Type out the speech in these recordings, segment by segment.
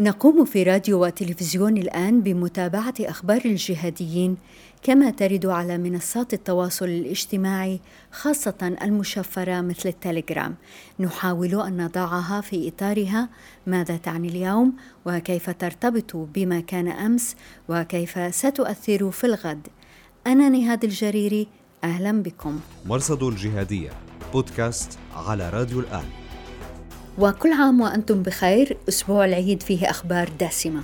نقوم في راديو وتلفزيون الآن بمتابعة أخبار الجهاديين كما ترد على منصات التواصل الاجتماعي خاصة المشفرة مثل التليجرام. نحاول أن نضعها في إطارها. ماذا تعني اليوم؟ وكيف ترتبط بما كان أمس؟ وكيف ستؤثر في الغد؟ أنا نهاد الجريري أهلا بكم. مرصد الجهادية بودكاست على راديو الآن. وكل عام وأنتم بخير. أسبوع العيد فيه أخبار دسمة.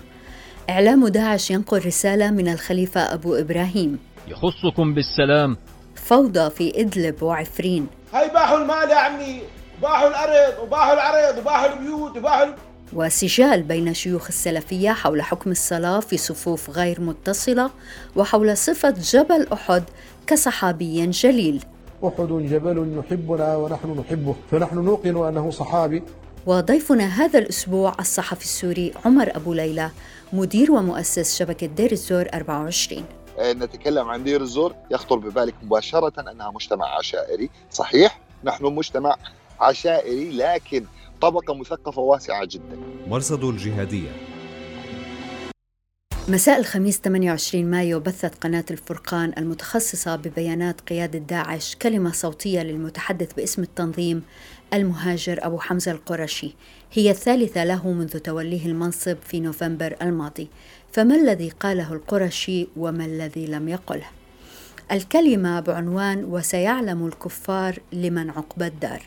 إعلام داعش ينقل رسالة من الخليفة أبو إبراهيم. يخصكم بالسلام. فوضى في إدلب وعفرين. هاي باحوا المال يا عمي باحوا الأرض وباحوا العرض وباحوا البيوت وباحوا وسجال بين شيوخ السلفية حول حكم الصلاة في صفوف غير متصلة وحول صفة جبل أحد كصحابي جليل. أحد جبل يحبنا ونحن نحبه فنحن نوقن أنه صحابي. وضيفنا هذا الأسبوع الصحفي السوري عمر أبو ليلى مدير ومؤسس شبكة دير الزور 24 نتكلم عن دير الزور يخطر ببالك مباشرة أنها مجتمع عشائري. صحيح نحن مجتمع عشائري لكن طبقة مثقفة واسعة جدا. مرصد الجهادية. مساء الخميس 28 مايو بثت قناة الفرقان المتخصصة ببيانات قيادة داعش كلمة صوتية للمتحدث باسم التنظيم المهاجر أبو حمزة القرشي. هي الثالثة له منذ توليه المنصب في نوفمبر الماضي. فما الذي قاله القرشي وما الذي لم يقله؟ الكلمة بعنوان وسيعلم الكفار لمن عقبى الدار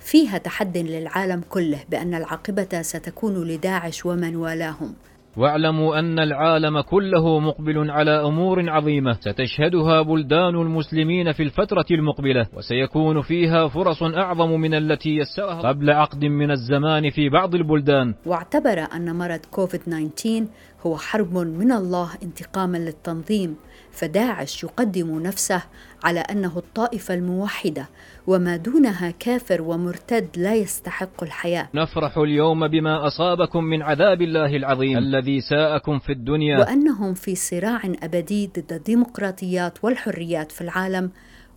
فيها تحد للعالم كله بأن العاقبة ستكون لداعش ومن والاهم. واعلموا أن العالم كله مقبل على أمور عظيمة ستشهدها بلدان المسلمين في الفترة المقبلة وسيكون فيها فرص أعظم من التي يسرها قبل عقد من الزمان في بعض البلدان. واعتبر أن مرض كوفيد 19 هو حرب من الله انتقاما للتنظيم. فداعش يقدم نفسه على أنه الطائفة الموحدة وما دونها كافر ومرتد لا يستحق الحياة. نفرح اليوم بما أصابكم من عذاب الله العظيم. الذي ساءكم في الدنيا. وأنهم في صراع أبدي ضد الديمقراطيات والحريات في العالم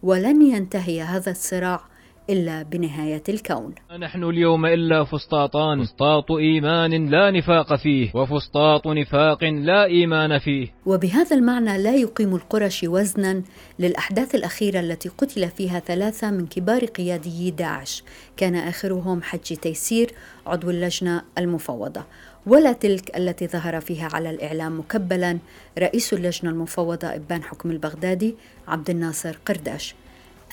ولن ينتهي هذا الصراع. إلا بنهاية الكون. نحن اليوم إلا فسطاطان. فسطاط إيمان لا نفاق فيه وفسطاط نفاق لا إيمان فيه. وبهذا المعنى لا يقيم القرشي وزنا للأحداث الأخيرة التي قتل فيها ثلاثة من كبار قياديي داعش. كان آخرهم حج تيسير عضو اللجنة المفوضة. ولا تلك التي ظهر فيها على الإعلام مكبلا رئيس اللجنة المفوضة إبان حكم البغدادي عبد الناصر قرداش.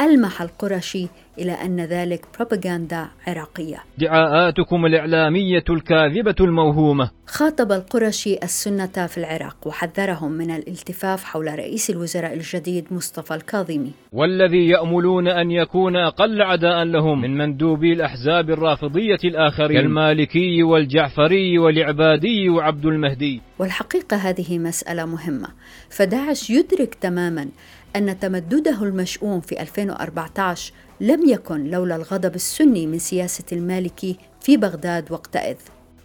ألمح القرشي إلى أن ذلك بروباغندا عراقية. دعاءاتكم الإعلامية الكاذبة الموهومة. خاطب القرشي السنة في العراق وحذرهم من الالتفاف حول رئيس الوزراء الجديد مصطفى الكاظمي. والذي يأملون أن يكون أقل عداء لهم من مندوبي الأحزاب الرافضية الآخرين. كالمالكي والجعفري والعبادي وعبد المهدي. والحقيقة هذه مسألة مهمة. فداعش يدرك تماما أن تمدده المشؤوم في 2014 لم يكن لولا الغضب السني من سياسة المالكي في بغداد وقتئذ.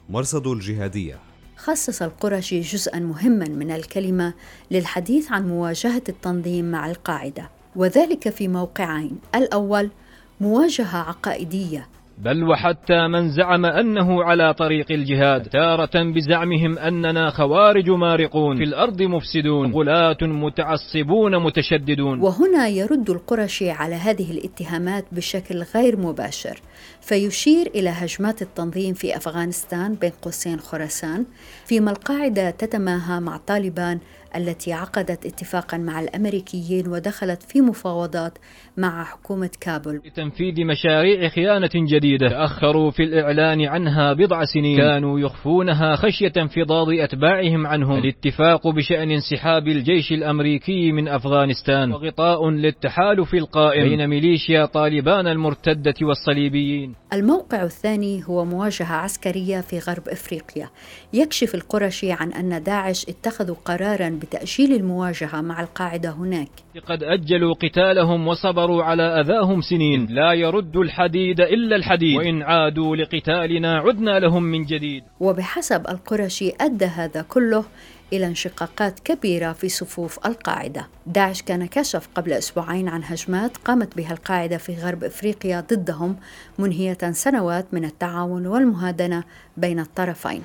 مرصد الجهادية خصص القرشي جزءا مهما من الكلمة للحديث عن مواجهة التنظيم مع القاعدة، وذلك في موقعين، الأول مواجهة عقائدية بل وحتى من زعم أنه على طريق الجهاد تارة بزعمهم أننا خوارج مارقون في الأرض مفسدون غلاة متعصبون متشددون. وهنا يرد القرشي على هذه الاتهامات بشكل غير مباشر فيشير إلى هجمات التنظيم في أفغانستان بين قوسين خراسان فيما القاعدة تتماهى مع طالبان التي عقدت اتفاقا مع الأمريكيين ودخلت في مفاوضات مع حكومة كابول. لتنفيذ مشاريع خيانة جديدة تأخروا في الإعلان عنها بضع سنين. كانوا يخفونها خشية انفضاض أتباعهم عنهم. الاتفاق بشأن انسحاب الجيش الأمريكي من أفغانستان وغطاء للتحالف القائم بين ميليشيا طالبان المرتدة والصليبيين. الموقع الثاني هو مواجهة عسكرية في غرب إفريقيا. يكشف القرشي عن أن داعش اتخذوا قرارا بتأجيل المواجهة مع القاعدة هناك. قد أجلوا قتالهم وصبروا على أذاهم سنين. لا يرد الحديد إلا الحديد. وإن عادوا لقتالنا عدنا لهم من جديد. وبحسب القرشي أدى هذا كله إلى انشقاقات كبيرة في صفوف القاعدة. داعش كان كشف قبل أسبوعين عن هجمات قامت بها القاعدة في غرب إفريقيا ضدهم منهية سنوات من التعاون والمهادنة بين الطرفين.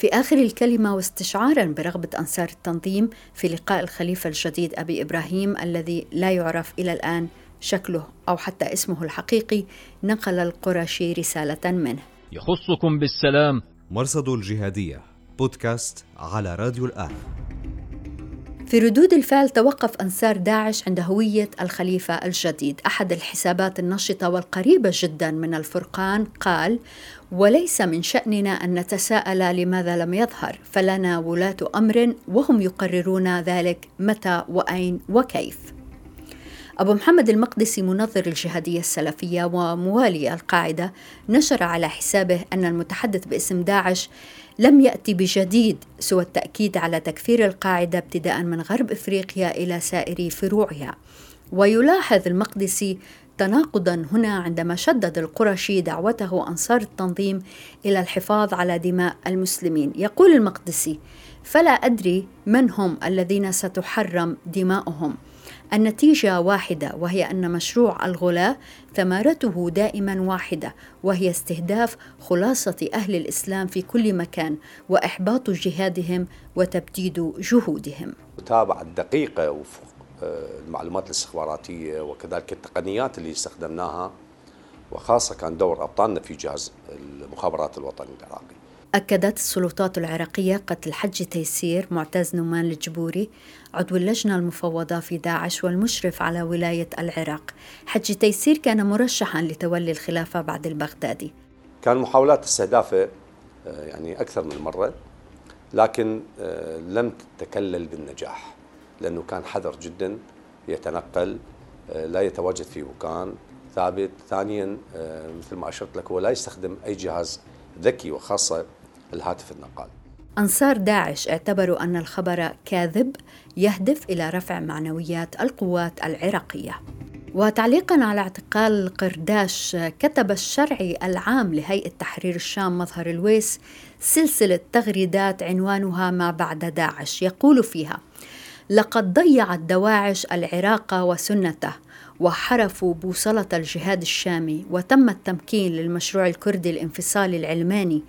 في آخر الكلمة واستشعارا برغبة أنصار التنظيم في لقاء الخليفة الجديد أبي إبراهيم الذي لا يعرف إلى الآن شكله أو حتى اسمه الحقيقي نقل القرشي رسالة منه. يخصكم بالسلام. مرصد الجهادية بودكاست على راديو الآن. في ردود الفعل توقف أنصار داعش عند هوية الخليفة الجديد. أحد الحسابات النشطة والقريبة جدا من الفرقان قال وليس من شأننا أن نتساءل لماذا لم يظهر فلنا ولاة أمر وهم يقررون ذلك متى وأين وكيف. أبو محمد المقدسي منظر الجهادية السلفية وموالي القاعدة نشر على حسابه أن المتحدث باسم داعش لم يأتي بجديد سوى التأكيد على تكفير القاعدة ابتداء من غرب إفريقيا إلى سائر فروعها. ويلاحظ المقدسي تناقضا هنا عندما شدد القرشي دعوته أنصار التنظيم إلى الحفاظ على دماء المسلمين. يقول المقدسي فلا أدري من هم الذين ستحرم دماؤهم. النتيجة واحدة وهي أن مشروع الغلاة ثمرته دائما واحدة وهي استهداف خلاصة أهل الإسلام في كل مكان وإحباط جهادهم وتبديد جهودهم. متابعة دقيقة وفق المعلومات الاستخباراتية وكذلك التقنيات اللي استخدمناها وخاصة كان دور أبطالنا في جهاز المخابرات الوطني العراقي. أكدت السلطات العراقية قتل حج تيسير معتز نومان الجبوري عضو اللجنة المفوضة في داعش والمشرف على ولاية العراق. حج تيسير كان مرشحا لتولي الخلافة بعد البغدادي. كان محاولات استهدافه يعني أكثر من مرة لكن لم تتكلل بالنجاح. لأنه كان حذر جدا يتنقل لا يتواجد في مكان ثابت. ثانيا مثل ما أشرت لك هو لا يستخدم أي جهاز ذكي وخاصة الهاتف النقال. أنصار داعش اعتبروا أن الخبر كاذب يهدف إلى رفع معنويات القوات العراقية. وتعليقا على اعتقال قرداش كتب الشرعي العام لهيئة تحرير الشام مظهر الويس سلسلة تغريدات عنوانها ما بعد داعش يقول فيها لقد ضيعت دواعش العراق وسنته وحرفوا بوصلة الجهاد الشامي وتم التمكين للمشروع الكردي الانفصالي العلماني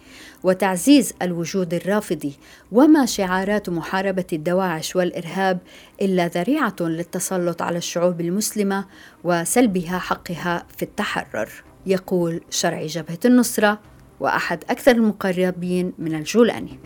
وتعزيز الوجود الرافضي وما شعارات محاربة الدواعش والإرهاب إلا ذريعة للتسلط على الشعوب المسلمة وسلبها حقها في التحرر. يقول شرعي جبهة النصرة وأحد أكثر المقربين من الجولاني.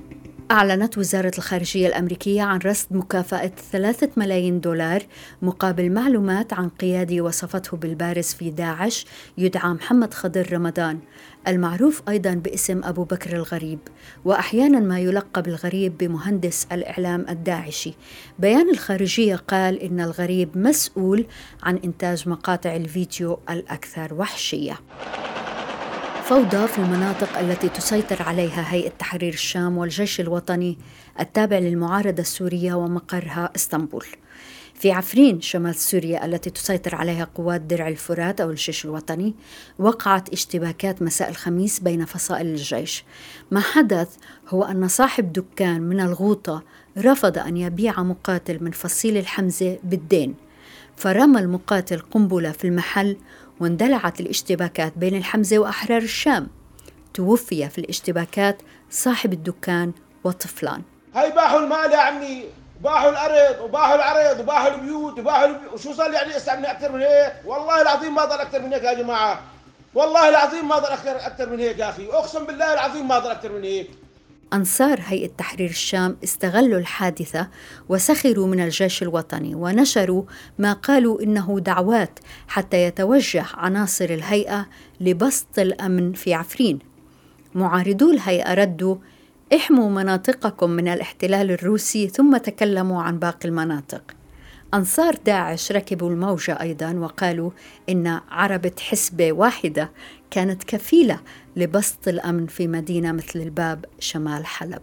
أعلنت وزارة الخارجية الأمريكية عن رصد مكافأة ثلاثة ملايين دولار مقابل معلومات عن قيادي وصفته بالبارز في داعش يدعى محمد خضر رمضان المعروف أيضا باسم أبو بكر الغريب وأحيانا ما يلقب الغريب بمهندس الإعلام الداعشي. بيان الخارجية قال إن الغريب مسؤول عن إنتاج مقاطع الفيديو الأكثر وحشية. فوضى في المناطق التي تسيطر عليها هيئة تحرير الشام والجيش الوطني التابع للمعارضة السورية ومقرها إسطنبول. في عفرين شمال سوريا التي تسيطر عليها قوات درع الفرات أو الجيش الوطني وقعت اشتباكات مساء الخميس بين فصائل الجيش ما حدث هو أن صاحب دكان من الغوطة رفض أن يبيع مقاتل من فصيل الحمزة بالدين فرمى المقاتل قنبلة في المحل واندلعت الاشتباكات بين الحمزة وأحرار الشام. توفي في الاشتباكات صاحب الدكان وطفلان. هاي باحوا المال يا عمي باحوا الأرض وباحوا العرض وباحوا البيوت وباحوا البيوت وشو صار يعني استعملنا أكثر من هيك؟ والله العظيم ما ضل أكثر من هيك يا جماعة. والله العظيم ما ضل أكثر من هيك يا أخي. أقسم بالله العظيم ما ضل أكثر من هيك. أنصار هيئة تحرير الشام استغلوا الحادثة وسخروا من الجيش الوطني ونشروا ما قالوا إنه دعوات حتى يتوجه عناصر الهيئة لبسط الأمن في عفرين. معارضو الهيئة ردوا: احموا مناطقكم من الاحتلال الروسي ثم تكلموا عن باقي المناطق. أنصار داعش ركبوا الموجة أيضا وقالوا إن عربة حسبة واحدة كانت كفيلة لبسط الأمن في مدينة مثل الباب شمال حلب.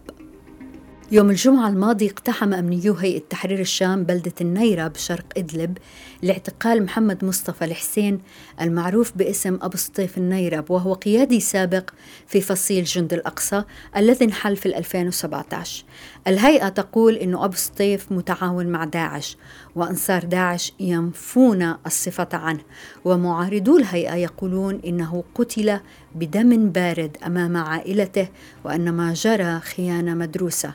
يوم الجمعة الماضي اقتحم أمنيو هيئة تحرير الشام بلدة النيرة بشرق إدلب لاعتقال محمد مصطفى الحسين المعروف باسم أبو سطيف النيرب وهو قيادي سابق في فصيل جند الأقصى الذي انحل في 2017 الهيئة تقول أن أبو سطيف متعاون مع داعش وأنصار داعش ينفون الصفة عنه ومعارضو الهيئة يقولون إنه قتل بدم بارد أمام عائلته وان ما جرى خيانة مدروسة.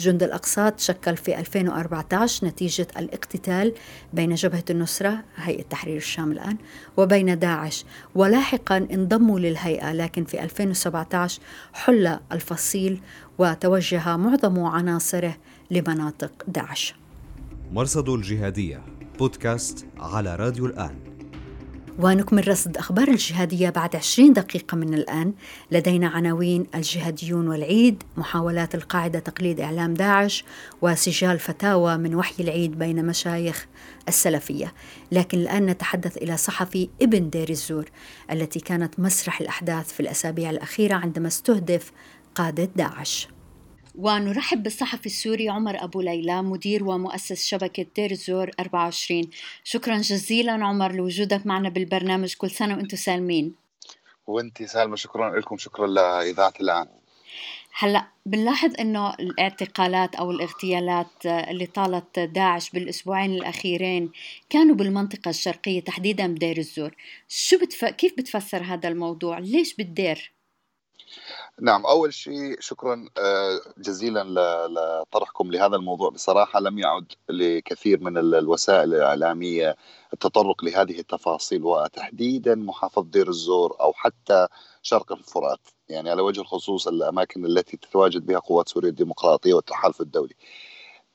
جند الأقساط شكل في 2014 نتيجة الاقتتال بين جبهة النصرة هيئة تحرير الشام الآن وبين داعش. ولاحقا انضموا للهيئة لكن في 2017 حل الفصيل وتوجه معظم عناصره لمناطق داعش. مرصد الجهادية بودكاست على راديو الآن. ونكمل رصد أخبار الجهادية بعد 20 دقيقة من الآن. لدينا عناوين الجهاديون والعيد محاولات القاعدة تقليد إعلام داعش وسجال فتاوى من وحي العيد بين مشايخ السلفية. لكن الآن نتحدث إلى صحفي ابن دير الزور التي كانت مسرح الأحداث في الأسابيع الأخيرة عندما استهدف قادة داعش. ونرحب بالصحفي السوري عمر أبو ليلى مدير ومؤسس شبكة دير الزور 24 شكرا جزيلا عمر لوجودك معنا بالبرنامج كل سنة وأنتم سالمين. وأنت سالمة شكرا لكم شكرا لإذاعة الآن. هلأ بنلاحظ إنه الاعتقالات أو الاغتيالات اللي طالت داعش بالأسبوعين الأخيرين كانوا بالمنطقة الشرقية تحديدا بدير الزور. شو بتف... كيف بتفسر هذا الموضوع؟ ليش بالدير نعم أول شيء شكرا آه، جزيلا لطرحكم لهذا الموضوع بصراحة لم يعد لكثير من الوسائل الإعلامية التطرق لهذه التفاصيل وتحديدا محافظة دير الزور أو حتى شرق الفرات يعني على وجه الخصوص الأماكن التي تتواجد بها قوات سوريا الديمقراطية والتحالف الدولي.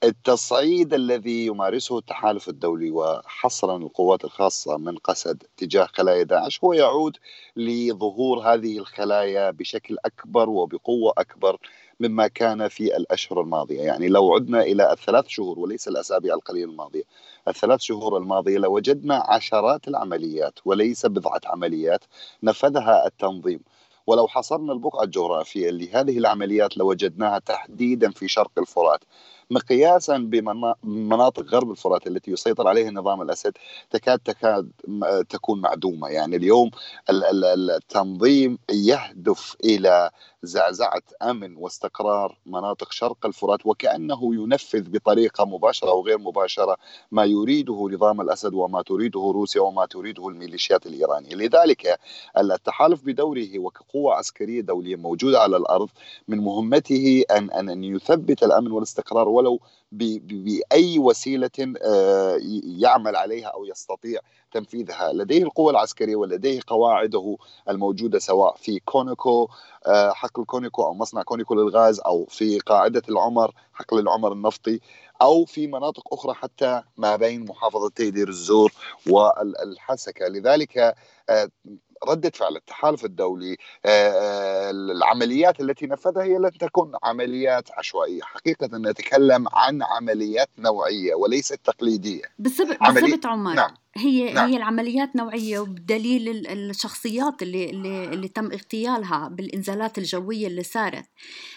التصعيد الذي يمارسه التحالف الدولي وحصرا القوات الخاصة من قسد تجاه خلايا داعش هو يعود لظهور هذه الخلايا بشكل أكبر وبقوة أكبر مما كان في الأشهر الماضية. يعني لو عدنا إلى الثلاث شهور وليس الأسابيع القليلة الماضية الثلاث شهور الماضية لوجدنا عشرات العمليات وليس بضعة عمليات نفذها التنظيم. ولو حصرنا البقعة الجغرافية لهذه العمليات لوجدناها تحديدا في شرق الفرات. مقياسا بمناطق غرب الفرات التي يسيطر عليها نظام الأسد تكاد تكاد تكون معدومة. يعني اليوم التنظيم يهدف إلى زعزعة أمن واستقرار مناطق شرق الفرات وكأنه ينفذ بطريقة مباشرة أو غير مباشرة ما يريده نظام الأسد وما تريده روسيا وما تريده الميليشيات الإيرانية، لذلك التحالف بدوره وكقوه عسكرية دولية موجودة على الأرض من مهمته ان أن يثبت الأمن والاستقرار ولو بأي وسيلة آه، يعمل عليها أو يستطيع تنفيذها. لديه القوة العسكرية ولديه قواعده الموجودة سواء في كونيكو آه، حقل كونيكو أو مصنع كونيكو للغاز أو في قاعدة العمر حقل العمر النفطي أو في مناطق أخرى حتى ما بين محافظة دير الزور والحسكة. لذلك آه، ردة فعل التحالف الدولي آه، آه، العمليات التي نفذها هي لن تكون عمليات عشوائية. حقيقة نتكلم عن عمليات نوعية وليست تقليدية. بالضبط عملي... بالضبط عمر. نعم. هي نعم. هي العمليات نوعية وبدليل الشخصيات اللي اللي اللي تم اغتيالها بالإنزالات الجوية اللي صارت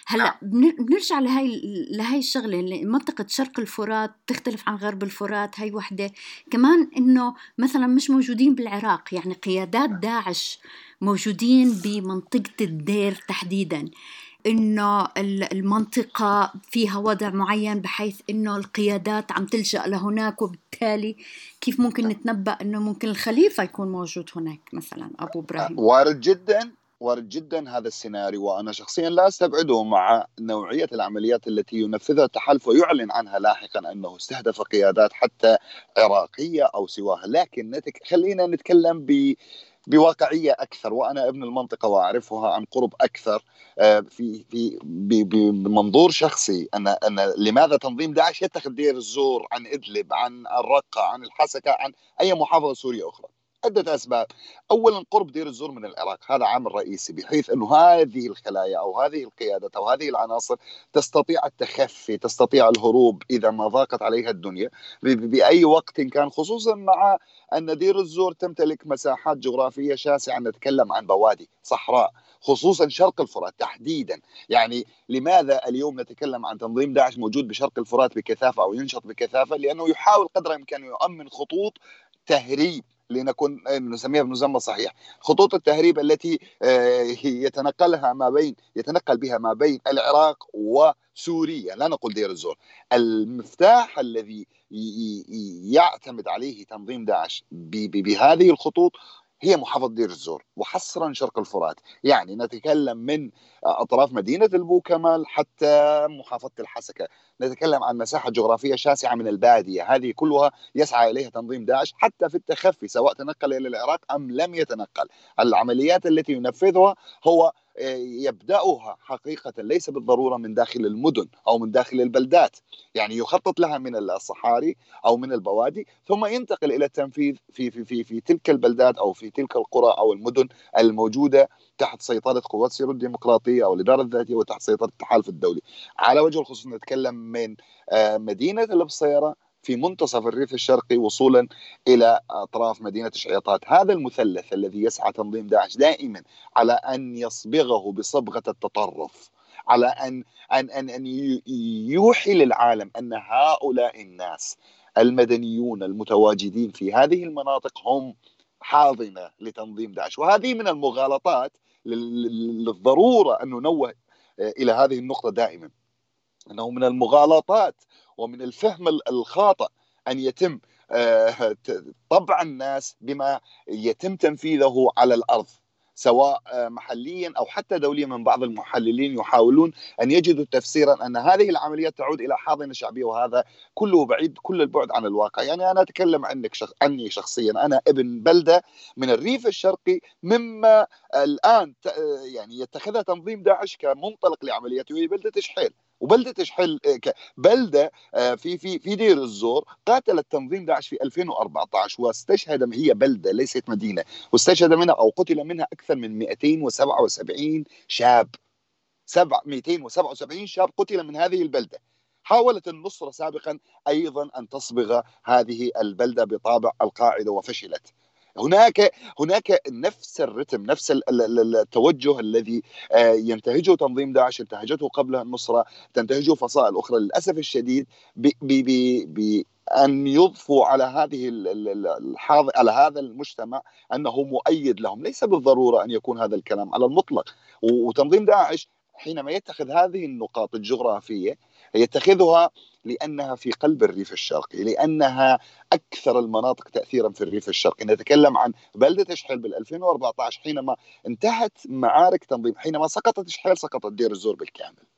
هلأ نعم. بنرجع لهي لهي الشغلة اللي منطقة شرق الفرات تختلف عن غرب الفرات هي وحدة كمان إنه مثلا مش موجودين بالعراق يعني قيادات نعم. داعش موجودين بمنطقة الدير تحديدا إنه المنطقة فيها وضع معين بحيث إنه القيادات عم تلجأ لهناك وبالتالي كيف ممكن نتنبأ إنه ممكن الخليفة يكون موجود هناك مثلا أبو إبراهيم؟ وارد جدا وارد جدا هذا السيناريو وأنا شخصيا لا أستبعده مع نوعية العمليات التي ينفذها التحالف ويعلن عنها لاحقا أنه استهدف قيادات حتى عراقية أو سواها. لكن نتك... خلينا نتكلم ب بواقعية أكثر وأنا ابن المنطقة وأعرفها عن قرب أكثر. آه، في في بمنظور شخصي أن أن لماذا تنظيم داعش يتخذ دير الزور عن إدلب عن الرقة عن الحسكة عن أي محافظة سورية أخرى؟ عدة أسباب. أولا قرب دير الزور من العراق هذا عامل رئيسي بحيث أنه هذه الخلايا أو هذه القيادة أو هذه العناصر تستطيع التخفي تستطيع الهروب إذا ما ضاقت عليها الدنيا. بأي وقت كان خصوصا مع أن دير الزور تمتلك مساحات جغرافية شاسعة نتكلم عن بوادي صحراء خصوصا شرق الفرات تحديدا. يعني لماذا اليوم نتكلم عن تنظيم داعش موجود بشرق الفرات بكثافة أو ينشط بكثافة؟ لأنه يحاول قدر الإمكان يؤمن خطوط تهريب. لنكون نسميها بمسمى صحيح. خطوط التهريب التي آه، يتنقلها ما بين يتنقل بها ما بين العراق وسوريا. لا نقول دير الزور. المفتاح الذي يعتمد عليه تنظيم داعش بهذه الخطوط هي محافظة دير الزور وحصرا شرق الفرات. يعني نتكلم من أطراف مدينة البوكمال حتى محافظة الحسكة. نتكلم عن مساحة جغرافية شاسعة من البادية. هذه كلها يسعى إليها تنظيم داعش حتى في التخفي سواء تنقل إلى العراق أم لم يتنقل. العمليات التي ينفذها هو يبدأها حقيقة ليس بالضرورة من داخل المدن أو من داخل البلدات، يعني يخطط لها من الصحاري أو من البوادي ثم ينتقل إلى التنفيذ في في في في تلك البلدات أو في تلك القرى أو المدن الموجودة تحت سيطرة قوات سيرو الديمقراطية أو الإدارة الذاتية وتحت سيطرة التحالف الدولي. على وجه الخصوص نتكلم من آه، مدينة البصيره في منتصف الريف الشرقي وصولا إلى أطراف مدينة شعيطات، هذا المثلث الذي يسعى تنظيم داعش دائما على أن يصبغه بصبغة التطرف، على أن أن أن, أن يوحي للعالم أن هؤلاء الناس المدنيون المتواجدين في هذه المناطق هم حاضنة لتنظيم داعش، وهذه من المغالطات للضرورة أن ننوه إلى هذه النقطة دائما. إنه من المغالطات ومن الفهم الخاطئ أن يتم آه، طبع الناس بما يتم تنفيذه على الأرض سواء آه، محليا أو حتى دوليا. من بعض المحللين يحاولون أن يجدوا تفسيرا أن هذه العمليات تعود إلى حاضنة شعبية وهذا كله بعيد كل البعد عن الواقع، يعني أنا أتكلم عنك شخ... عني شخصيا. أنا ابن بلدة من الريف الشرقي مما الآن ت... يعني يتخذها تنظيم داعش كمنطلق لعملياته وهي بلدة شحيل. وبلدة شحل آه، بلدة آه، في في في دير الزور قاتلت تنظيم داعش في 2014 واستشهد هي بلدة ليست مدينة واستشهد منها أو قتل منها أكثر من 277 شاب سبع 277 شاب قتل من هذه البلدة. حاولت النصرة سابقا أيضا أن تصبغ هذه البلدة بطابع القاعدة وفشلت. هناك هناك نفس الرتم نفس التوجه الذي آه، ينتهجه تنظيم داعش انتهجته قبل النصرة تنتهجه فصائل أخرى للأسف الشديد بان يضفوا على هذه الحاضر على هذا المجتمع أنه مؤيد لهم. ليس بالضرورة أن يكون هذا الكلام على المطلق. وتنظيم داعش حينما يتخذ هذه النقاط الجغرافية يتخذها لأنها في قلب الريف الشرقي، لأنها أكثر المناطق تاثيرا في الريف الشرقي، نتكلم عن بلدة شحيل بال 2014 حينما انتهت معارك تنظيم، حينما سقطت شحيل سقطت دير الزور بالكامل.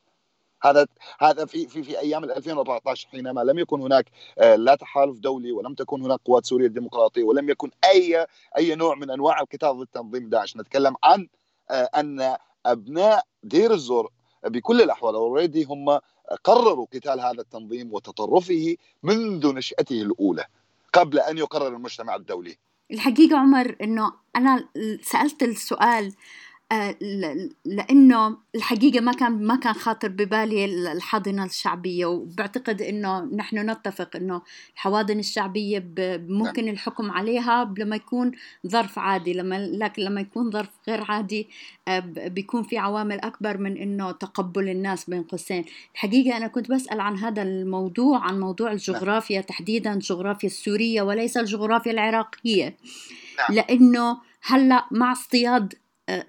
هذا هذا في في في أيام 2014 حينما لم يكن هناك آه، لا تحالف دولي ولم تكن هناك قوات سوريا الديمقراطيه ولم يكن أي أي نوع من أنواع القتال ضد تنظيم داعش، نتكلم عن آه، أن أبناء دير الزور بكل الأحوال already هم قرروا قتال هذا التنظيم وتطرفه منذ نشأته الأولى قبل أن يقرر المجتمع الدولي. الحقيقة عمر أنه أنا سألت السؤال لأنه الحقيقة ما كان ما كان خاطر ببالي الحاضنة الشعبية وبعتقد إنه نحن نتفق إنه الحواضن الشعبية ممكن نعم. الحكم عليها لما يكون ظرف عادي لما لكن لما يكون ظرف غير عادي آه، بيكون في عوامل أكبر من إنه تقبل الناس بين قوسين الحقيقة أنا كنت بسأل عن هذا الموضوع عن موضوع نعم. الجغرافيا تحديدا الجغرافيا السورية وليس الجغرافيا العراقية نعم. لأنه هلأ مع اصطياد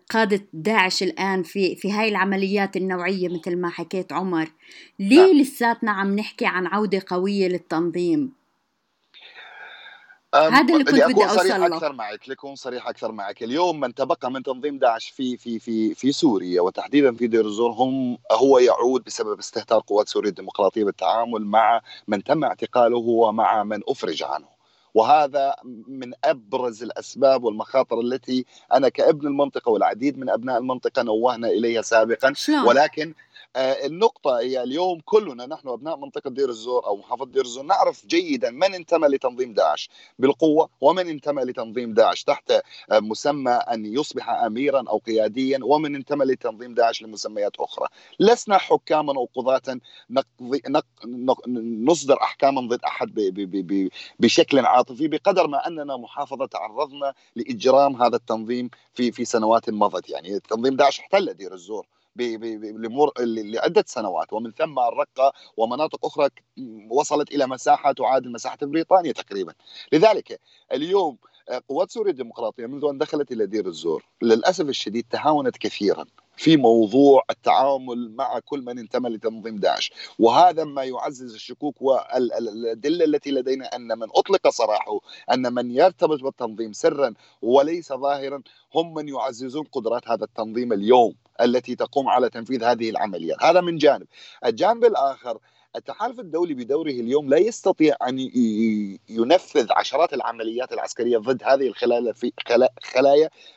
قادة داعش الآن في في هاي العمليات النوعية مثل ما حكيت عمر. ليه نعم. لساتنا عم نحكي عن عودة قوية للتنظيم؟ هذا اللي كنت بدي اوصل له أكثر معك لكون صريح أكثر معك. اليوم من تبقى من تنظيم داعش في في في في سوريا وتحديدا في دير الزور هم هو يعود بسبب استهتار قوات سوريا الديمقراطية بالتعامل مع من تم اعتقاله ومع من أفرج عنه. وهذا من أبرز الأسباب والمخاطر التي أنا كابن المنطقة والعديد من أبناء المنطقة نوهنا إليها سابقا. ولكن النقطة هي اليوم كلنا نحن أبناء منطقة دير الزور أو محافظة دير الزور نعرف جيدا من انتمى لتنظيم داعش بالقوة ومن انتمى لتنظيم داعش تحت آه، مسمى أن يصبح أميرا أو قياديا ومن انتمى لتنظيم داعش لمسميات أخرى. لسنا حكاما أو قضاة نصدر أحكاما ضد أحد بشكل عاطفي بقدر ما أننا محافظة تعرضنا لإجرام هذا التنظيم في في سنوات مضت. يعني تنظيم داعش احتل دير الزور. لعدة سنوات. ومن ثم الرقة ومناطق أخرى وصلت إلى مساحة تعادل مساحة بريطانيا تقريبا. لذلك اليوم آه، قوات سوريا الديمقراطية منذ أن دخلت إلى دير الزور للأسف الشديد تهاونت كثيرا في موضوع التعامل مع كل من انتمى لتنظيم داعش. وهذا ما يعزز الشكوك والأدلة التي لدينا أن من أطلق سراحه أن من يرتبط بالتنظيم سرا وليس ظاهرا هم من يعززون قدرات هذا التنظيم اليوم. التي تقوم على تنفيذ هذه العمليات هذا من جانب الجانب الآخر التحالف الدولي بدوره اليوم لا يستطيع أن ينفذ عشرات العمليات العسكرية ضد هذه الخلايا في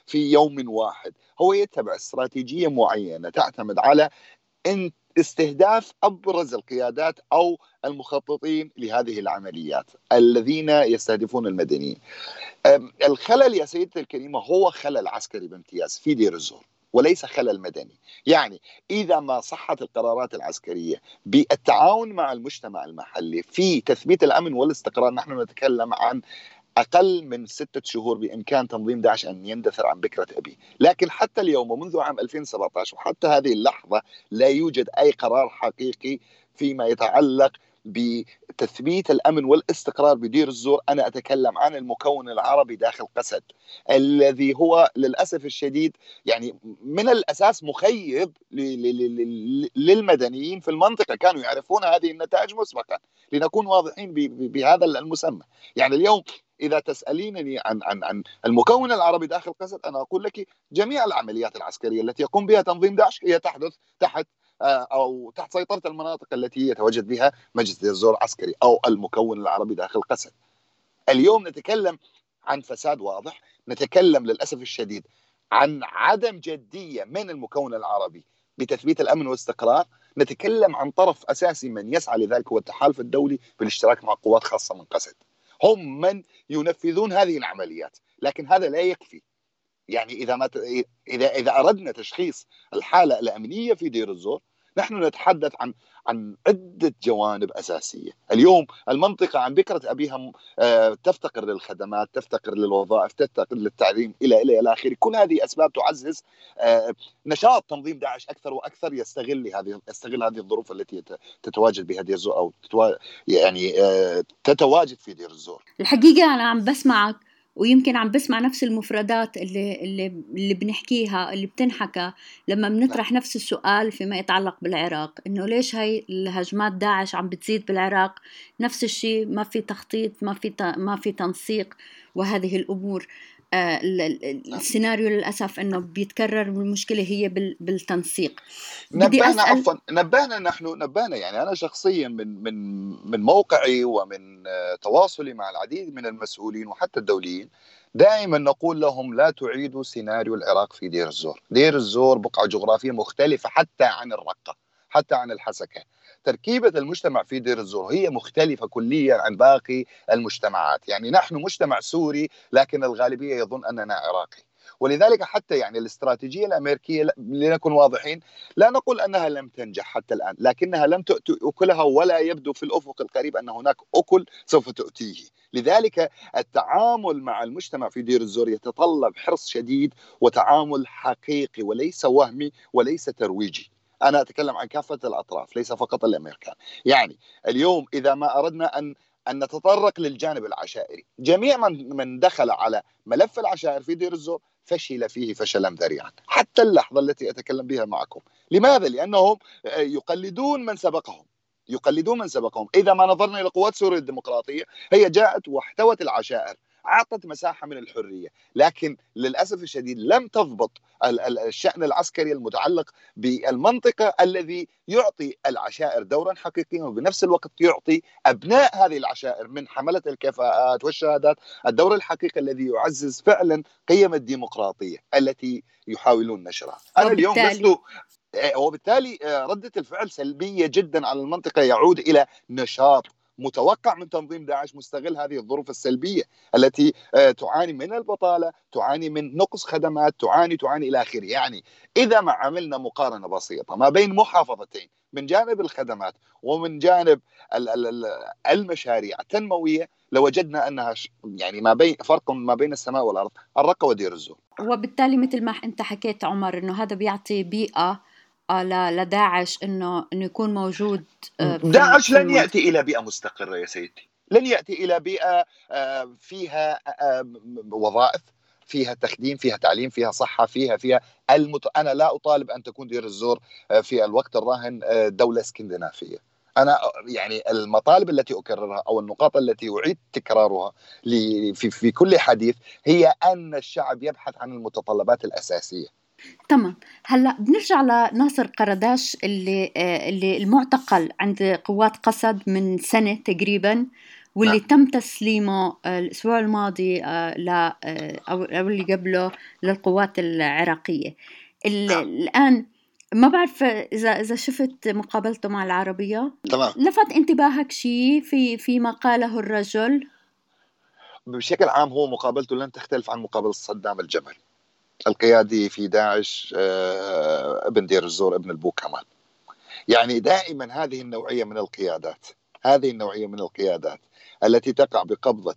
في يوم واحد، هو يتبع استراتيجية معينة تعتمد على استهداف أبرز القيادات أو المخططين لهذه العمليات الذين يستهدفون المدنيين. الخلل يا سيدتي الكريمة هو خلل عسكري بامتياز في دير الزور. وليس خلل مدني. يعني إذا ما صحت القرارات العسكرية بالتعاون مع المجتمع المحلي في تثبيت الأمن والاستقرار نحن نتكلم عن أقل من ستة شهور بإمكان تنظيم داعش أن يندثر عن بكرة أبيه لكن حتى اليوم ومنذ عام 2017 وحتى هذه اللحظة لا يوجد أي قرار حقيقي فيما يتعلق بتثبيت الأمن والاستقرار بدير الزور أنا أتكلم عن المكون العربي داخل قسد الذي هو للأسف الشديد يعني من الأساس مخيب للمدنيين في المنطقة. كانوا يعرفون هذه النتائج مسبقا. لنكون واضحين بهذا المسمى. يعني اليوم إذا تسألينني عن عن عن المكون العربي داخل قسد أنا أقول لك جميع العمليات العسكرية التي يقوم بها تنظيم داعش هي تحدث تحت أو تحت سيطرة المناطق التي يتواجد بها مجلس الزور العسكري أو المكون العربي داخل قسد. اليوم نتكلم عن فساد واضح، نتكلم للأسف الشديد عن عدم جدية من المكون العربي بتثبيت الأمن والاستقرار، نتكلم عن طرف أساسي من يسعى لذلك هو التحالف الدولي بالاشتراك مع قوات خاصة من قسد. هم من ينفذون هذه العمليات، لكن هذا لا يكفي. يعني إذا ما اذا إذا أردنا تشخيص الحالة الأمنية في دير الزور نحن نتحدث عن عن عدة جوانب أساسية، اليوم المنطقة عن بكرة أبيها آه، تفتقر للخدمات، تفتقر للوظائف، تفتقر للتعليم إلى إلى إلى آخره، كل هذه أسباب تعزز آه، نشاط تنظيم داعش أكثر وأكثر يستغل هذه يستغل هذه الظروف التي تتواجد بها دير الزور أو يعني آه، تتواجد في دير الزور. الحقيقة أنا عم بسمعك ويمكن عم بسمع نفس المفردات اللي اللي اللي بنحكيها اللي بتنحكى لما بنطرح نفس السؤال فيما يتعلق بالعراق إنه ليش هاي الهجمات داعش عم بتزيد بالعراق؟ نفس الشيء ما في تخطيط ما في ما في تنسيق وهذه الأمور. السيناريو للأسف إنه بيتكرر المشكلة هي بالتنسيق. نبهنا عفوا نبهنا نحن نبهنا. يعني أنا شخصيا من من من موقعي ومن تواصلي مع العديد من المسؤولين وحتى الدوليين دائما نقول لهم لا تعيدوا سيناريو العراق في دير الزور. دير الزور بقعة جغرافية مختلفة حتى عن الرقة حتى عن الحسكة. تركيبة المجتمع في دير الزور. هي مختلفة كليا عن باقي المجتمعات. يعني نحن مجتمع سوري لكن الغالبية يظن أننا عراقي. ولذلك حتى يعني الاستراتيجية الأمريكية لنكن واضحين لا نقول أنها لم تنجح حتى الآن لكنها لم تؤتي أكلها ولا يبدو في الأفق القريب أن هناك أكل سوف تؤتيه. لذلك التعامل مع المجتمع في دير الزور يتطلب حرص شديد وتعامل حقيقي وليس وهمي وليس ترويجي. أنا أتكلم عن كافة الأطراف ليس فقط الأمريكان. يعني اليوم إذا ما أردنا أن أن نتطرق للجانب العشائري جميع من من دخل على ملف العشائر في دير الزور فشل فيه فشلا ذريعا. حتى اللحظة التي أتكلم بها معكم. لماذا؟ لأنهم يقلدون من سبقهم. يقلدون من سبقهم. إذا ما نظرنا إلى قوات سوريا الديمقراطية هي جاءت واحتوت العشائر. أعطت مساحة من الحرية. لكن للأسف الشديد لم تضبط الشأن العسكري المتعلق بالمنطقة الذي يعطي العشائر دورا حقيقيا وبنفس الوقت يعطي أبناء هذه العشائر من حملة الكفاءات والشهادات الدور الحقيقي الذي يعزز فعلا قيم الديمقراطية التي يحاولون نشرها. أنا اليوم لست وبالتالي آه، ردة الفعل سلبية جدا على المنطقة يعود إلى نشاط متوقع من تنظيم داعش مستغل هذه الظروف السلبية التي آه، تعاني من البطالة، تعاني من نقص خدمات، تعاني تعاني إلى آخره، يعني إذا ما عملنا مقارنة بسيطة ما بين محافظتين من جانب الخدمات ومن جانب المشاريع التنموية لوجدنا أنها يعني ما بين فرق ما بين السماء والأرض، الرقه ودير الزور. وبالتالي مثل ما أنت حكيت عمر إنه هذا بيعطي بيئة لداعش إنه إنه يكون موجود آه، داعش لن يأتي إلى بيئة مستقرة يا سيدي. لن يأتي إلى بيئة آه، فيها آه، وظائف فيها تخديم فيها تعليم فيها صحة فيها فيها المت... أنا لا أطالب أن تكون دير الزور آه، في الوقت الراهن آه، دولة اسكندنافية. أنا يعني المطالب التي أكررها أو النقاط التي أعيد تكرارها في في كل حديث هي أن الشعب يبحث عن المتطلبات الأساسية. تمام. هلا بنرجع لناصر قرداش اللي آه، اللي المعتقل عند قوات قسد من سنة تقريبا واللي نعم. تم تسليمه آه، الأسبوع الماضي آه، ل أو اللي قبله للقوات العراقية. نعم. الآن ما بعرف إذا إذا شفت مقابلته مع العربية. تمام. لفت انتباهك شيء في فيما قاله الرجل؟ بشكل عام هو مقابلته لن تختلف عن مقابلة صدام الجبل القيادي في داعش آه، ابن دير الزور ابن البو كمال. يعني دائما هذه النوعية من القيادات هذه النوعية من القيادات التي تقع بقبضة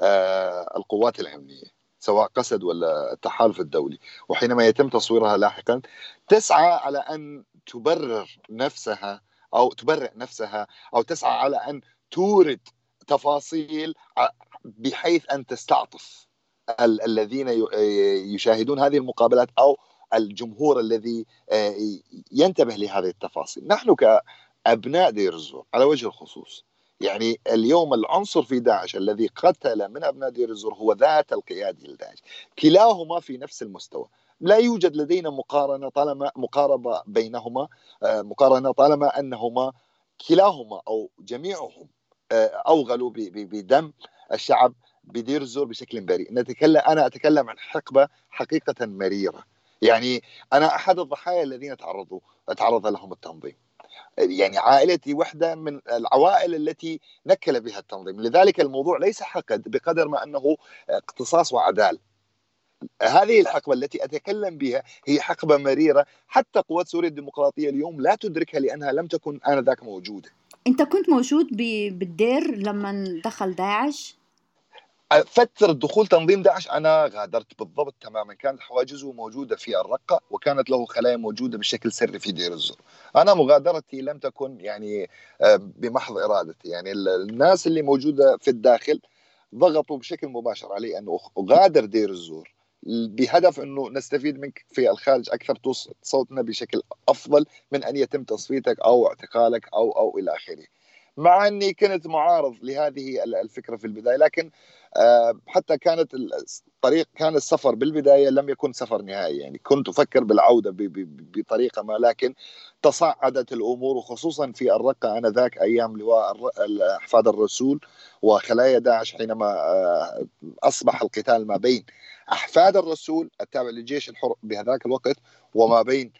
آه، القوات الامنيه سواء قسد ولا التحالف الدولي. وحينما يتم تصويرها لاحقا تسعى على أن تبرر نفسها أو تبرئ نفسها أو تسعى على أن تورد تفاصيل بحيث أن تستعطف. الذين يشاهدون هذه المقابلات أو الجمهور الذي آه، ينتبه لهذه التفاصيل. نحن كأبناء دير الزور على وجه الخصوص يعني اليوم العنصر في داعش الذي قتل من أبناء دير الزور هو ذات القيادي لداعش. كلاهما في نفس المستوى. لا يوجد لدينا مقارنة طالما مقاربة بينهما آه، مقارنة طالما أنهما كلاهما أو جميعهم آه، أوغلوا بدم الشعب بدير الزور بشكل بريء. نتكلم أنا أتكلم عن حقبة حقيقة مريرة. يعني أنا أحد الضحايا الذين تعرضوا تعرض لهم التنظيم. يعني عائلتي واحدة من العوائل التي نكل بها التنظيم. لذلك الموضوع ليس حقد بقدر ما أنه اقتصاص وعدالة هذه الحقبة التي أتكلم بها هي حقبة مريرة. حتى قوات سوريا الديمقراطية اليوم لا تدركها لأنها لم تكن آنذاك موجودة. أنت كنت موجود بالدير لما دخل داعش؟ فترة دخول تنظيم داعش أنا غادرت بالضبط تماما. كانت حواجزه موجودة في الرقة وكانت له خلايا موجودة بشكل سري في دير الزور. أنا مغادرتي لم تكن يعني آه، بمحض إرادتي. يعني الناس اللي موجودة في الداخل ضغطوا بشكل مباشر علي أن أغادر دير الزور. بهدف أنه نستفيد منك في الخارج أكثر صوتنا بشكل أفضل من أن يتم تصفيتك أو اعتقالك أو أو إلى آخره. مع أني كنت معارض لهذه الفكرة في البداية لكن حتى كانت الطريق كان السفر بالبداية لم يكن سفر نهائي. يعني كنت أفكر بالعودة بطريقة ما لكن تصاعدت الأمور وخصوصا في الرقة آنذاك أيام لواء أحفاد الرسول وخلايا داعش حينما آه، أصبح القتال ما بين أحفاد الرسول التابع للجيش الحر بهذاك الوقت وما بين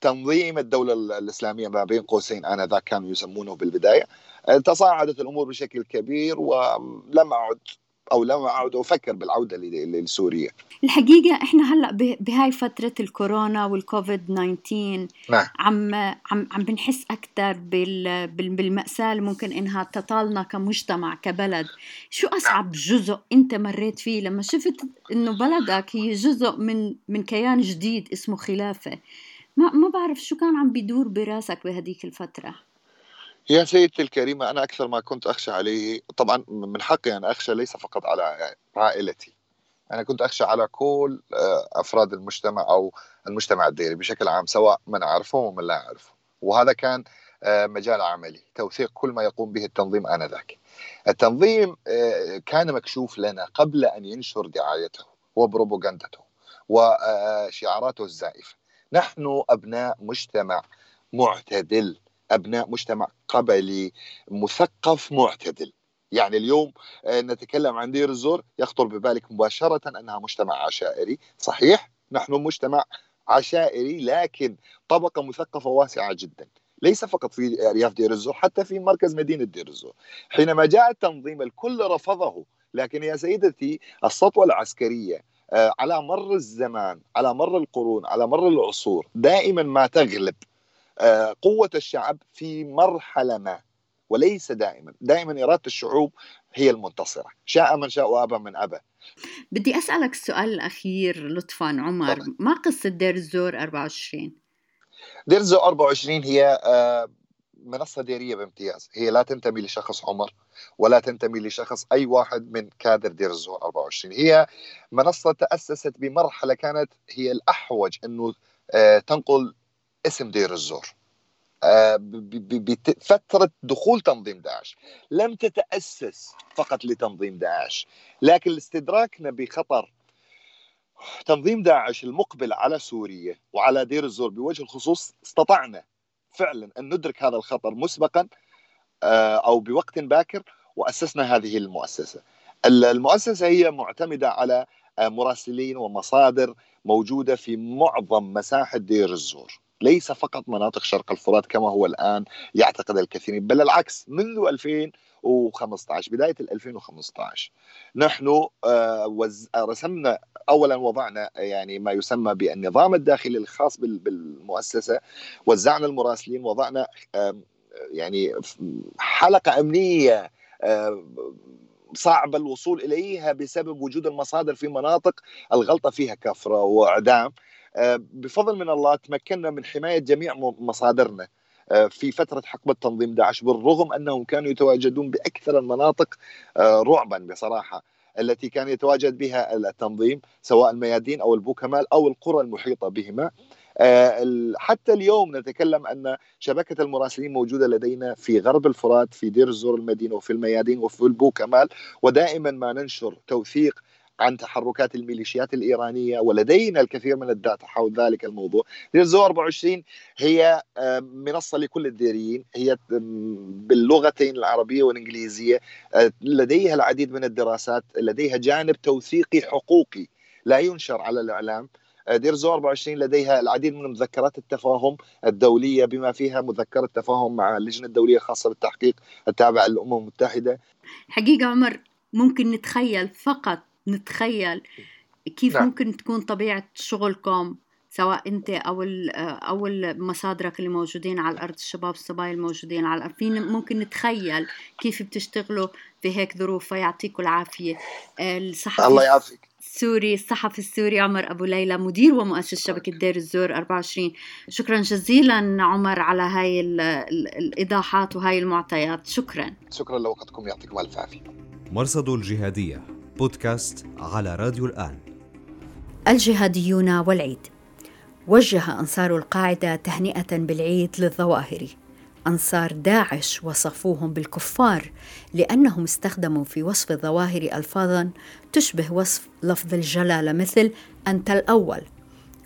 تنظيم الدولة الإسلامية ما بين قوسين آنذاك كانوا يسمونه بالبداية. تصاعدت الأمور بشكل كبير ولم أعد أو لم أعد أفكر بالعودة لسوريا. الحقيقة إحنا هلأ بهاي فترة الكورونا والكوفيد 19 نعم. عم عم عم بنحس أكثر بال بالمأساة اللي ممكن إنها تطالنا كمجتمع كبلد. شو أصعب جزء أنت مريت فيه؟ لما شفت إنه بلدك هي جزء من من كيان جديد اسمه خلافة ما ما بعرف شو كان عم بيدور براسك بهديك الفترة؟ يا سيدتي الكريمة أنا أكثر ما كنت أخشى عليه طبعا من حقي أن أخشى ليس فقط على عائلتي. أنا كنت أخشى على كل آه، أفراد المجتمع أو المجتمع الديري بشكل عام سواء من أعرفهم ومن لا أعرفهم وهذا كان آه، مجال عملي توثيق كل ما يقوم به التنظيم آنذاك. التنظيم آه، كان مكشوف لنا قبل أن ينشر دعايته وبروباغندته وشعاراته الزائفة. نحن أبناء مجتمع معتدل. أبناء مجتمع قبلي مثقف معتدل. يعني اليوم آه، نتكلم عن دير الزور يخطر ببالك مباشرة أنها مجتمع عشائري صحيح؟ نحن مجتمع عشائري لكن طبقة مثقفة واسعة جدا. ليس فقط في ارياف دير الزور حتى في مركز مدينة دير الزور. حينما جاء التنظيم الكل رفضه. لكن يا سيدتي السطوة العسكرية آه، على مر الزمان على مر القرون على مر العصور دائما ما تغلب. قوة الشعب في مرحلة ما وليس دائما. دائما إرادة الشعوب هي المنتصرة. شاء من شاء وأبى من أبى. بدي أسألك السؤال الأخير لطفا. عمر طبعا. ما قصة دير الزور 24 دير الزور 24 هي آه، منصة ديرية بامتياز. هي لا تنتمي لشخص عمر ولا تنتمي لشخص أي واحد من كادر دير الزور 24 هي منصة تأسست بمرحلة كانت هي الأحوج إنه آه، تنقل اسم دير الزور. آه، بفترة دخول تنظيم داعش. لم تتأسس فقط لتنظيم داعش لكن استدراكنا بخطر تنظيم داعش المقبل على سوريا وعلى دير الزور بوجه الخصوص استطعنا فعلا أن ندرك هذا الخطر مسبقا آه، أو بوقت باكر وأسسنا هذه المؤسسة. المؤسسة هي معتمدة على آه، مراسلين ومصادر موجودة في معظم مساحة دير الزور. ليس فقط مناطق شرق الفرات كما هو الآن يعتقد الكثيرين بل العكس منذ 2015 بداية 2015 نحن آه، رسمنا اولا وضعنا يعني ما يسمى بالنظام الداخلي الخاص بالمؤسسة وزعنا المراسلين وضعنا يعني حلقة أمنية صعب الوصول إليها بسبب وجود المصادر في مناطق الغلطة فيها كفرة وإعدام. بفضل من الله تمكنا من حماية جميع مصادرنا. في فترة حقبة تنظيم داعش بالرغم أنهم كانوا يتواجدون بأكثر المناطق رعبًا بصراحة التي كان يتواجد بها التنظيم سواء الميادين أو البوكمال أو القرى المحيطة بهما. آه، حتى اليوم نتكلم أن شبكة المراسلين موجودة لدينا في غرب الفرات في دير الزور المدينة وفي الميادين وفي البوكمال. ودائما ما ننشر توثيق عن تحركات الميليشيات الإيرانية ولدينا الكثير من ال data حول ذلك الموضوع. دير الزور 24 هي منصة لكل الديريين. هي باللغتين العربية والإنجليزية. آه، لديها العديد من الدراسات. لديها جانب توثيقي حقوقي لا ينشر على الإعلام. آه، ديرزو 24 لديها العديد من مذكرات التفاهم الدولية بما فيها مذكرة تفاهم مع اللجنة الدولية الخاصة بالتحقيق التابعة للأمم المتحدة. حقيقة عمر ممكن نتخيل فقط نتخيل كيف نعم. ممكن تكون طبيعة شغلكم سواء أنت أو أو مصادرك اللي موجودين على الأرض الشباب الصبايا الموجودين على الأرض. فينا ممكن نتخيل كيف بتشتغلوا في هيك ظروف. فيعطيكم العافية. الصحفي الله يعافيك. السوري الصحفي السوري عمر أبو ليلى مدير ومؤسس شبكة دير الزور 24 شكرا جزيلا عمر على هاي الإيضاحات وهاي المعطيات. شكرا. شكرا لوقتكم. يعطيكم ألف عافية. مرصد الجهادية. بودكاست على راديو الآن. الجهاديون والعيد. وجه أنصار القاعدة تهنئة بالعيد للظواهري أنصار داعش وصفوهم بالكفار لأنهم استخدموا في وصف الظواهر ألفاظا تشبه وصف لفظ الجلالة مثل أنت الأول.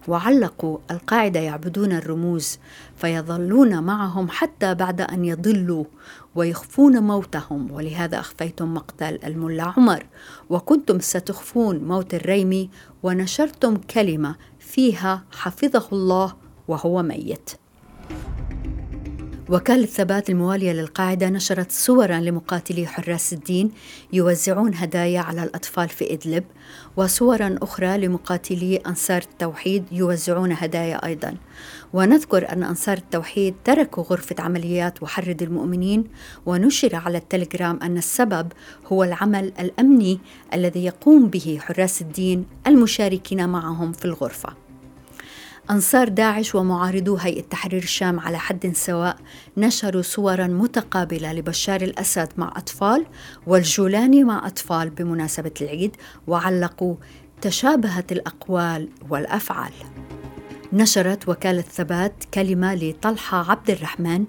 وعلقوا القاعدة يعبدون الرموز فيظلون معهم حتى بعد أن يضلوا ويخفون موتهم. ولهذا أخفيتم مقتل الملا عمر. وكنتم ستخفون موت الريمي ونشرتم كلمة فيها حفظه الله وهو ميت. وكالة ثبات الموالية للقاعدة نشرت صورا لمقاتلي حراس الدين يوزعون هدايا على الأطفال في إدلب وصورا أخرى لمقاتلي أنصار التوحيد يوزعون هدايا أيضا. ونذكر أن أنصار التوحيد تركوا غرفة عمليات وحرد المؤمنين ونشر على التليجرام أن السبب هو العمل الأمني الذي يقوم به حراس الدين المشاركين معهم في الغرفة. أنصار داعش ومعارضو هيئة تحرير الشام على حد سواء نشروا صورا متقابلة لبشار الأسد مع أطفال والجولاني مع أطفال بمناسبة العيد وعلقوا تشابهت الأقوال والأفعال. نشرت وكالة ثبات كلمة لطلحة عبد الرحمن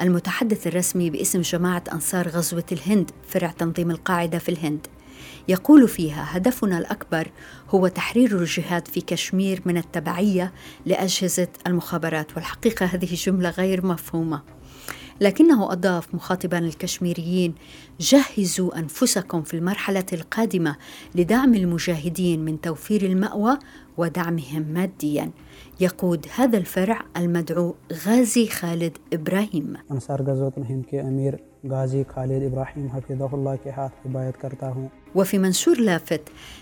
المتحدث الرسمي باسم جماعة أنصار غزوة الهند فرع تنظيم القاعدة في الهند. يقول فيها هدفنا الاكبر هو تحرير الجهاد في كشمير من التبعيه لاجهزه المخابرات والحقيقه هذه جمله غير مفهومه لكنه اضاف مخاطبا الكشميريين جهزوا انفسكم في المرحله القادمه لدعم المجاهدين من توفير الماوى ودعمهم ماديا يقود هذا الفرع المدعو غازي خالد ابراهيم انصار غزوة الهند के अमीर गाजी खालिद इब्राहिम हफिज़ल्ला के हाथ हिदायत करता हूँ وفي منشور لافت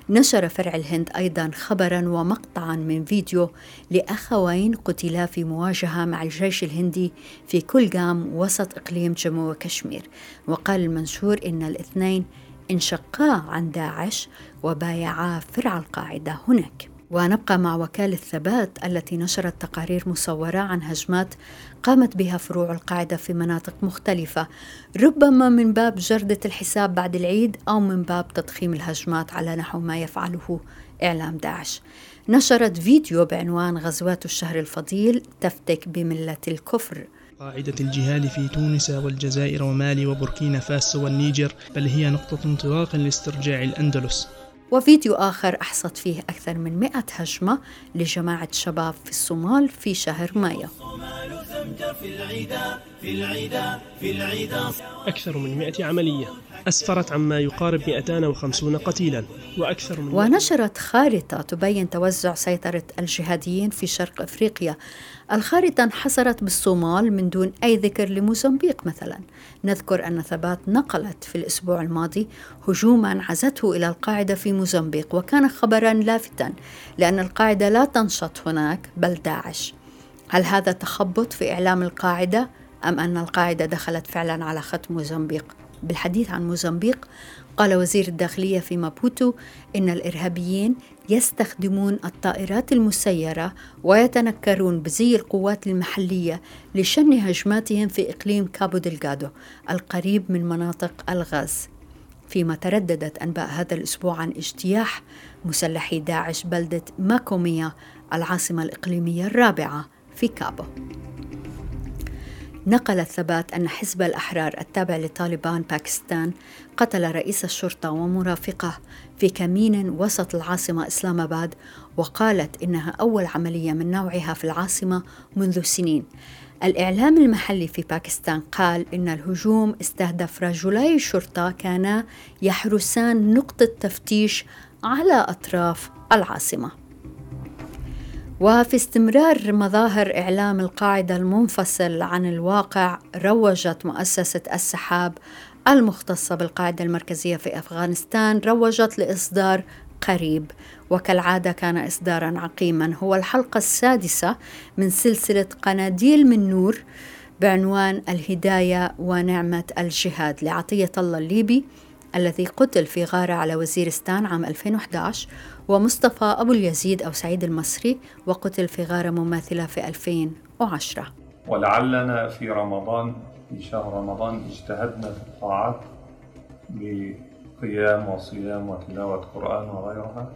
نشر فرع الهند أيضا خبرا ومقطعا من فيديو لأخوين قتلا في مواجهة مع الجيش الهندي في كلغام وسط إقليم جمو وكشمير. وقال المنشور إن الاثنين انشقا عن داعش وبايعا فرع القاعدة هناك. ونبقى مع وكالة ثبات التي نشرت تقارير مصورة عن هجمات قامت بها فروع القاعدة في مناطق مختلفة. ربما من باب جردة الحساب بعد العيد أو من باب تضخيم الهجمات على نحو ما يفعله إعلام داعش. نشرت فيديو بعنوان غزوات الشهر الفضيل تفتك بملة الكفر. قاعدة الجهاد في تونس والجزائر ومالي وبوركينا فاسو والنيجر بل هي نقطة انطلاق لاسترجاع الأندلس. وفيديو آخر أحصت فيه أكثر من مئة هجمة لجماعة شباب في الصومال في شهر مايو. أكثر من 100 عملية. أسفرت عما يقارب 250 قتيلا وأكثر من ونشرت خارطة تبين توزع سيطرة الجهاديين في شرق أفريقيا. الخارطة انحصرت بالصومال من دون أي ذكر لموزمبيق مثلا. نذكر أن ثبات نقلت في الأسبوع الماضي هجوما عزته إلى القاعدة في موزمبيق وكان خبرا لافتا لأن القاعدة لا تنشط هناك بل داعش. هل هذا تخبط في إعلام القاعدة أم أن القاعدة دخلت فعلا على خط موزمبيق؟ بالحديث عن موزمبيق قال وزير الداخلية في مابوتو إن الإرهابيين يستخدمون الطائرات المسيرة ويتنكرون بزي القوات المحلية لشن هجماتهم في إقليم كابو دلغادو القريب من مناطق الغاز. فيما ترددت أنباء هذا الأسبوع عن اجتياح مسلحي داعش بلدة ماكوميا العاصمة الإقليمية الرابعة في كابو. نقل الثبات أن حزب الأحرار التابع لطالبان باكستان قتل رئيس الشرطة ومرافقه في كمين وسط العاصمة إسلام آباد وقالت إنها أول عملية من نوعها في العاصمة منذ سنين. الإعلام المحلي في باكستان قال إن الهجوم استهدف رجلي الشرطة كانا يحرسان نقطة تفتيش على أطراف العاصمة. وفي استمرار مظاهر إعلام القاعدة المنفصل عن الواقع روجت مؤسسة السحاب المختصة بالقاعدة المركزية في أفغانستان روجت لإصدار قريب وكالعادة كان إصدارا عقيما. هو الحلقة السادسة من سلسلة قناديل من نور بعنوان الهداية ونعمة الجهاد لعطية الله الليبي الذي قتل في غارة على وزيرستان عام 2011 ومصطفى أبو اليزيد أو سعيد المصري وقتل في غارة مماثلة في 2010 ولعلنا في رمضان في شهر رمضان اجتهدنا في الطاعات بقيام وصيام وتلاوة قرآن وغيرها.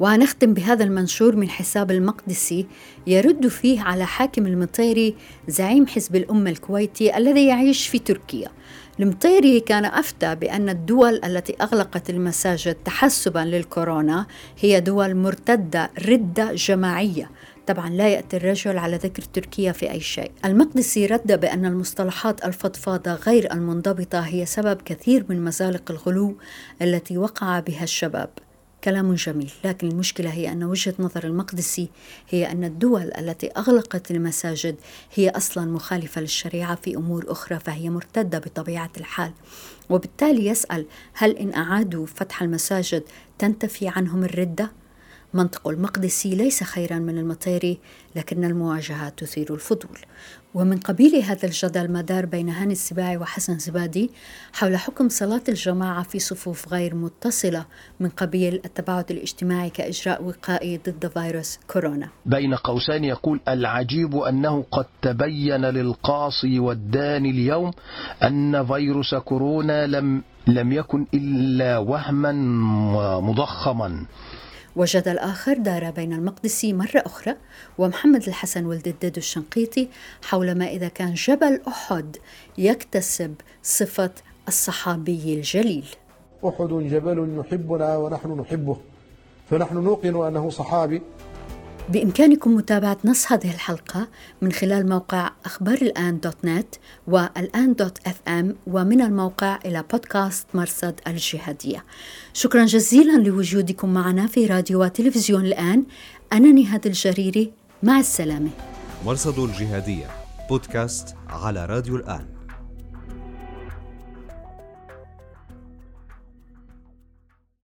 ونختم بهذا المنشور من حساب المقدسي يرد فيه على حاكم المطيري زعيم حزب الأمة الكويتي الذي يعيش في تركيا. المطيري كان أفتى بأن الدول التي أغلقت المساجد تحسبا للكورونا هي دول مرتدة ردة جماعية. طبعا لا يأتي الرجل على ذكر تركيا في أي شيء. المقدسي رد بأن المصطلحات الفضفاضة غير المنضبطة هي سبب كثير من مزالق الغلو التي وقع بها الشباب. كلام جميل لكن المشكلة هي أن وجهة نظر المقدسي هي أن الدول التي أغلقت المساجد هي أصلا مخالفة للشريعة في أمور أخرى فهي مرتدة بطبيعة الحال وبالتالي يسأل هل إن أعادوا فتح المساجد تنتفي عنهم الردة؟ منطق المقدسي ليس خيرا من المطيري لكن المواجهات تثير الفضول. ومن قبيل هذا الجدل ما دار بين هاني السباعي وحسن زبادي حول حكم صلاة الجماعة في صفوف غير متصلة من قبيل التباعد الاجتماعي كإجراء وقائي ضد فيروس كورونا. بين قوسين يقول العجيب أنه قد تبين للقاصي والداني اليوم أن فيروس كورونا لم لم يكن إلا وهما مضخما وجدل آخر دار بين المقدسي مرة أخرى ومحمد الحسن ولد الددو الشنقيطي حول ما إذا كان جبل أحد يكتسب صفة الصحابي الجليل. أحد جبل يحبنا ونحن نحبه فنحن نوقن أنه صحابي. بإمكانكم متابعة نص هذه الحلقة من خلال موقع أخبار الآن dot net والآن dot FM ومن الموقع إلى بودكاست مرصد الجهادية. شكرا جزيلا لوجودكم معنا في راديو وتلفزيون الآن. أنا نهاد الجريري مع السلامة. مرصد الجهادية بودكاست على راديو الآن.